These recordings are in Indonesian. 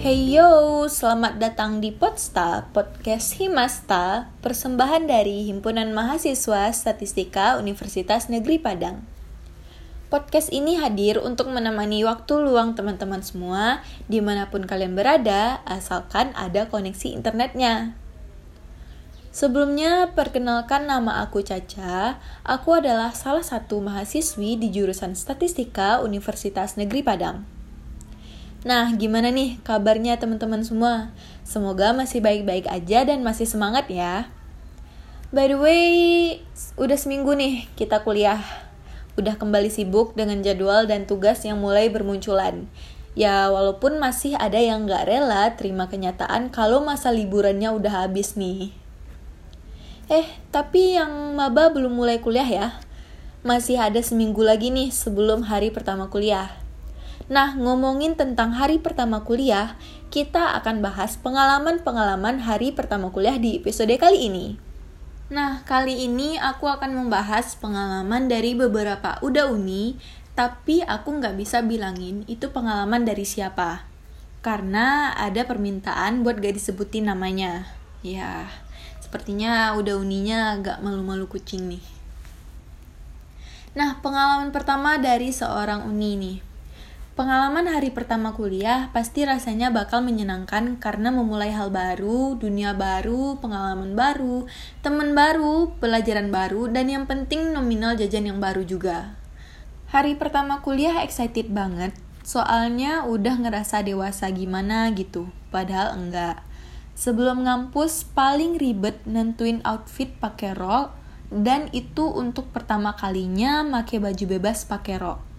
Hey yo, selamat datang di Podsta, podcast Himasta, persembahan dari Himpunan Mahasiswa Statistika Universitas Negeri Padang. Podcast ini hadir untuk menemani waktu luang teman-teman semua, di mana pun kalian berada, asalkan ada koneksi internetnya. Sebelumnya, perkenalkan nama aku Caca. Aku adalah salah satu mahasiswi di jurusan Statistika Universitas Negeri Padang. Nah, gimana nih kabarnya teman-teman semua? Semoga masih baik-baik aja dan masih semangat ya. By the way, udah seminggu nih kita kuliah. Udah kembali sibuk dengan jadwal dan tugas yang mulai bermunculan. Ya, walaupun masih ada yang gak rela terima kenyataan kalau masa liburannya udah habis nih. Eh, tapi yang maba belum mulai kuliah ya. Masih ada seminggu lagi nih sebelum hari pertama kuliah. Nah, ngomongin tentang hari pertama kuliah, kita akan bahas pengalaman-pengalaman hari pertama kuliah di episode kali ini. Nah, kali ini aku akan membahas pengalaman dari beberapa udah uni, tapi aku nggak bisa bilangin itu pengalaman dari siapa. Karena ada permintaan buat gak disebutin namanya. Ya, sepertinya udah uninya agak malu-malu kucing nih. Nah, pengalaman pertama dari seorang uni nih. Pengalaman hari pertama kuliah pasti rasanya bakal menyenangkan karena memulai hal baru, dunia baru, pengalaman baru, teman baru, pelajaran baru, dan yang penting nominal jajan yang baru juga. Hari pertama kuliah excited banget, soalnya udah ngerasa dewasa gimana gitu, padahal enggak. Sebelum ngampus paling ribet nentuin outfit pakai rok, dan itu untuk pertama kalinya make baju bebas pakai rok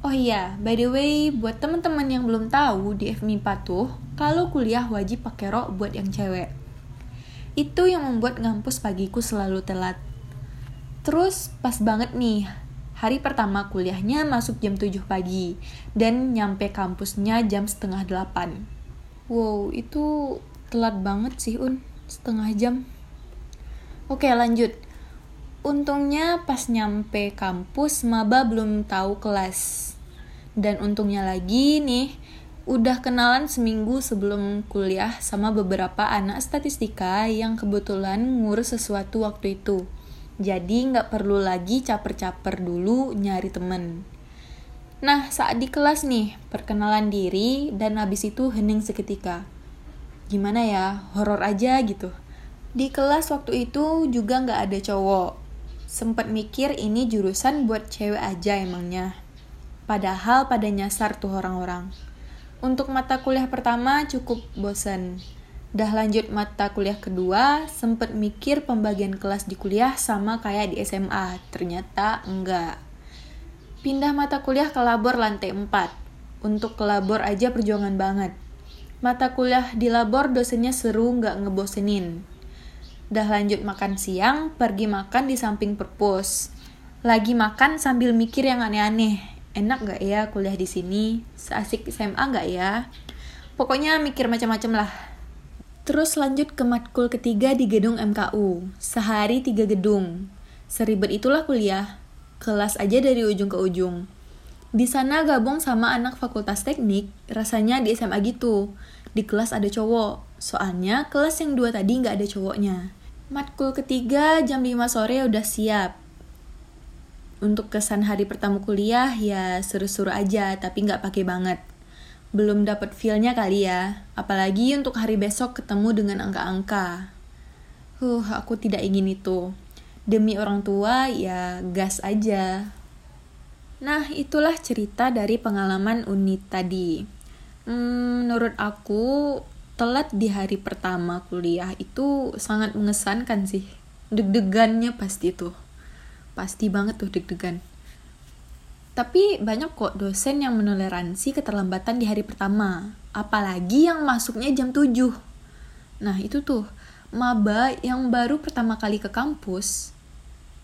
Oh iya, by the way, buat teman-teman yang belum tahu di FMIPA tuh, kalau kuliah wajib pakai rok buat yang cewek. Itu yang membuat ngampus pagiku selalu telat. Terus pas banget nih, hari pertama kuliahnya masuk jam 7 pagi, dan nyampe kampusnya jam setengah 8. Wow, itu telat banget sih Un, setengah jam. Oke lanjut, Untungnya pas nyampe kampus maba belum tahu kelas. Dan untungnya lagi nih, udah kenalan seminggu sebelum kuliah sama beberapa anak statistika yang kebetulan ngurus sesuatu waktu itu. Jadi nggak perlu lagi caper-caper dulu nyari temen. Nah, saat di kelas nih, perkenalan diri dan habis itu hening seketika. Gimana ya, horor aja gitu. Di kelas waktu itu juga nggak ada cowok, Sempet mikir ini jurusan buat cewek aja emangnya. Padahal pada nyasar tuh orang-orang. Untuk mata kuliah pertama cukup bosen. Dah lanjut mata kuliah kedua, sempet mikir pembagian kelas di kuliah sama kayak di SMA. Ternyata enggak. Pindah mata kuliah ke labor lantai 4. Untuk ke labor aja perjuangan banget. Mata kuliah di labor dosennya seru nggak ngebosenin Dah lanjut makan siang, pergi makan di samping perpus. Lagi makan sambil mikir yang aneh-aneh. Enak gak ya kuliah di sini? Seasik SMA gak ya? Pokoknya mikir macam-macam lah. Terus lanjut ke matkul ketiga di gedung MKU. Sehari tiga gedung. Seribet itulah kuliah. Kelas aja dari ujung ke ujung. Di sana gabung sama anak fakultas teknik, rasanya di SMA gitu. Di kelas ada cowok, soalnya kelas yang dua tadi nggak ada cowoknya. Matkul ketiga jam 5 sore udah siap. Untuk kesan hari pertama kuliah ya seru-seru aja tapi nggak pakai banget. Belum dapat feelnya kali ya, apalagi untuk hari besok ketemu dengan angka-angka. Huh, aku tidak ingin itu. Demi orang tua ya gas aja. Nah, itulah cerita dari pengalaman unit tadi. Hmm, menurut aku telat di hari pertama kuliah itu sangat mengesankan sih. Deg-degannya pasti tuh. Pasti banget tuh deg-degan. Tapi banyak kok dosen yang menoleransi keterlambatan di hari pertama. Apalagi yang masuknya jam 7 nah itu tuh maba yang baru pertama kali ke kampus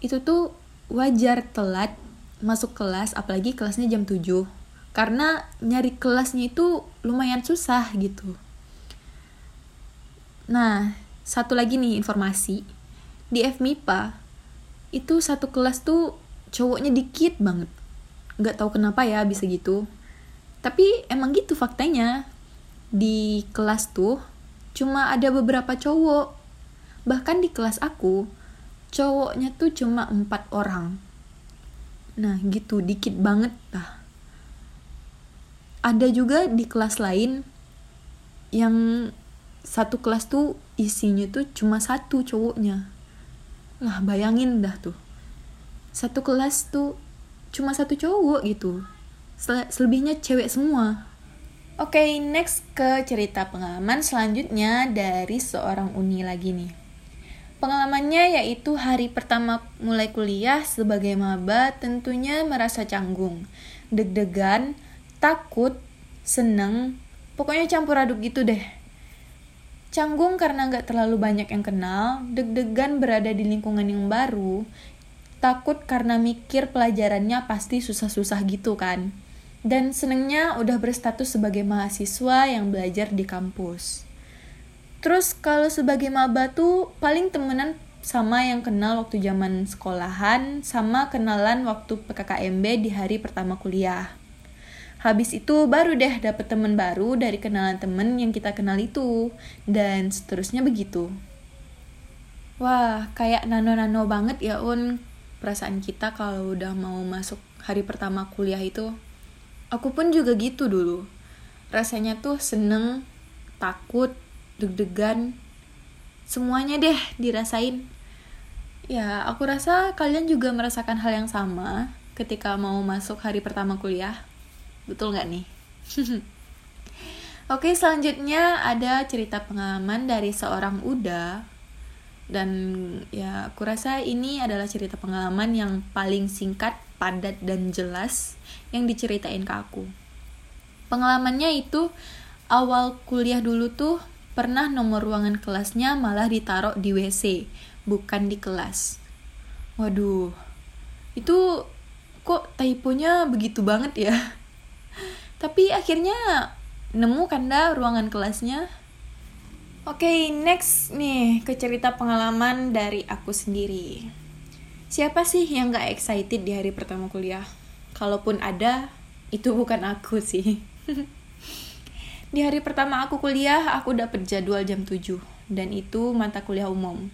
itu tuh wajar telat masuk kelas apalagi kelasnya jam 7 karena nyari kelasnya itu lumayan susah gitu Nah, satu lagi nih informasi. Di FMIPA, itu satu kelas tuh cowoknya dikit banget. Nggak tahu kenapa ya bisa gitu. Tapi emang gitu faktanya. di kelas tuh cuma ada beberapa cowok. Bahkan di kelas aku, cowoknya tuh cuma empat orang. Nah gitu, dikit banget lah. Ada juga di kelas lain yang satu kelas tuh isinya tuh cuma satu cowoknya. Lah bayangin dah tuh. Satu kelas tuh cuma satu cowok gitu. Selebihnya cewek semua. Oke, okay, next ke cerita pengalaman selanjutnya dari seorang uni lagi nih. Pengalamannya yaitu hari pertama mulai kuliah sebagai maba tentunya merasa canggung, deg-degan, takut, seneng, pokoknya campur aduk gitu deh. Canggung karena nggak terlalu banyak yang kenal, deg-degan berada di lingkungan yang baru, takut karena mikir pelajarannya pasti susah-susah gitu kan dan senengnya udah berstatus sebagai mahasiswa yang belajar di kampus. Terus kalau sebagai maba tuh paling temenan sama yang kenal waktu zaman sekolahan, sama kenalan waktu PKKMB di hari pertama kuliah. Habis itu baru deh dapet temen baru dari kenalan temen yang kita kenal itu, dan seterusnya begitu. Wah, kayak nano-nano banget ya Un perasaan kita kalau udah mau masuk hari pertama kuliah itu. Aku pun juga gitu dulu. Rasanya tuh seneng, takut, deg-degan, semuanya deh dirasain. Ya, aku rasa kalian juga merasakan hal yang sama ketika mau masuk hari pertama kuliah. Betul nggak nih? Oke, selanjutnya ada cerita pengalaman dari seorang Uda. Dan ya, aku rasa ini adalah cerita pengalaman yang paling singkat padat dan jelas yang diceritain ke aku. Pengalamannya itu awal kuliah dulu tuh pernah nomor ruangan kelasnya malah ditaruh di WC, bukan di kelas. Waduh, itu kok typonya begitu banget ya? Tapi akhirnya nemu kan dah ruangan kelasnya. Oke, okay, next nih ke cerita pengalaman dari aku sendiri. Siapa sih yang gak excited di hari pertama kuliah? Kalaupun ada, itu bukan aku sih. di hari pertama aku kuliah, aku dapet jadwal jam 7. Dan itu mata kuliah umum.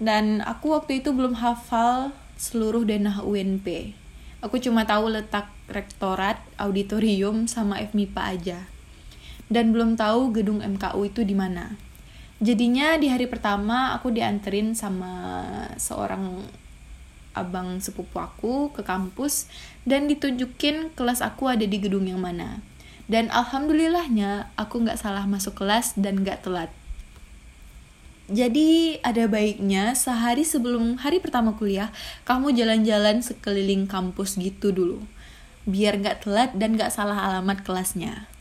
Dan aku waktu itu belum hafal seluruh denah UNP. Aku cuma tahu letak rektorat, auditorium, sama FMIPA aja. Dan belum tahu gedung MKU itu di mana. Jadinya di hari pertama aku dianterin sama seorang abang sepupu aku ke kampus dan ditunjukin kelas aku ada di gedung yang mana. Dan alhamdulillahnya aku nggak salah masuk kelas dan nggak telat. Jadi ada baiknya sehari sebelum hari pertama kuliah kamu jalan-jalan sekeliling kampus gitu dulu. Biar nggak telat dan nggak salah alamat kelasnya.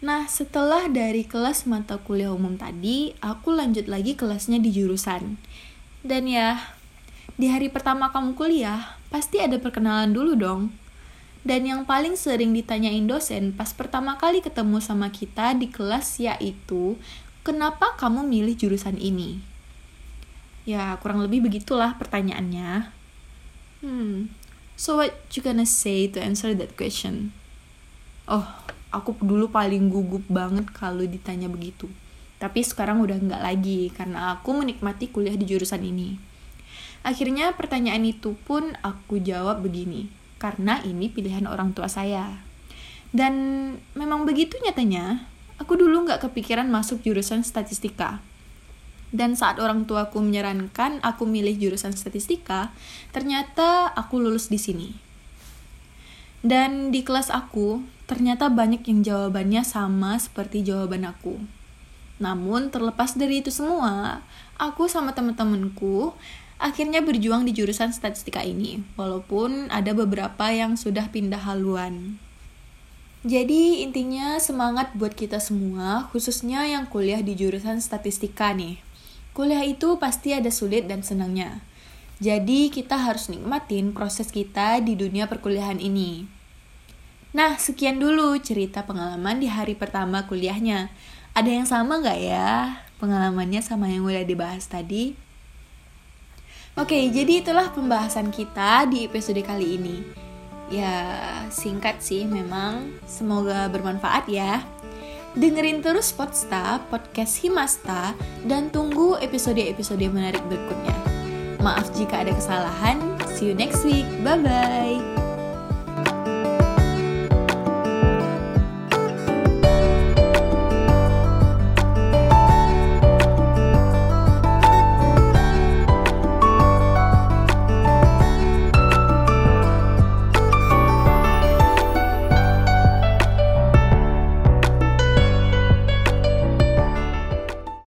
Nah, setelah dari kelas mata kuliah umum tadi, aku lanjut lagi kelasnya di jurusan. Dan ya, di hari pertama kamu kuliah, pasti ada perkenalan dulu dong. Dan yang paling sering ditanyain dosen pas pertama kali ketemu sama kita di kelas yaitu, kenapa kamu milih jurusan ini? Ya, kurang lebih begitulah pertanyaannya. Hmm, so what you gonna say to answer that question? Oh, aku dulu paling gugup banget kalau ditanya begitu. Tapi sekarang udah nggak lagi, karena aku menikmati kuliah di jurusan ini. Akhirnya pertanyaan itu pun aku jawab begini, karena ini pilihan orang tua saya. Dan memang begitu nyatanya, aku dulu nggak kepikiran masuk jurusan statistika. Dan saat orang tuaku menyarankan aku milih jurusan statistika, ternyata aku lulus di sini. Dan di kelas aku, ternyata banyak yang jawabannya sama seperti jawaban aku. Namun terlepas dari itu semua, aku sama teman-temanku akhirnya berjuang di jurusan statistika ini, walaupun ada beberapa yang sudah pindah haluan. Jadi intinya semangat buat kita semua, khususnya yang kuliah di jurusan statistika nih. Kuliah itu pasti ada sulit dan senangnya. Jadi kita harus nikmatin proses kita di dunia perkuliahan ini. Nah, sekian dulu cerita pengalaman di hari pertama kuliahnya. Ada yang sama nggak ya pengalamannya sama yang udah dibahas tadi? Oke, jadi itulah pembahasan kita di episode kali ini. Ya, singkat sih memang. Semoga bermanfaat ya. Dengerin terus Podsta, podcast Himasta, dan tunggu episode-episode menarik berikutnya. Maaf jika ada kesalahan. See you next week. Bye bye.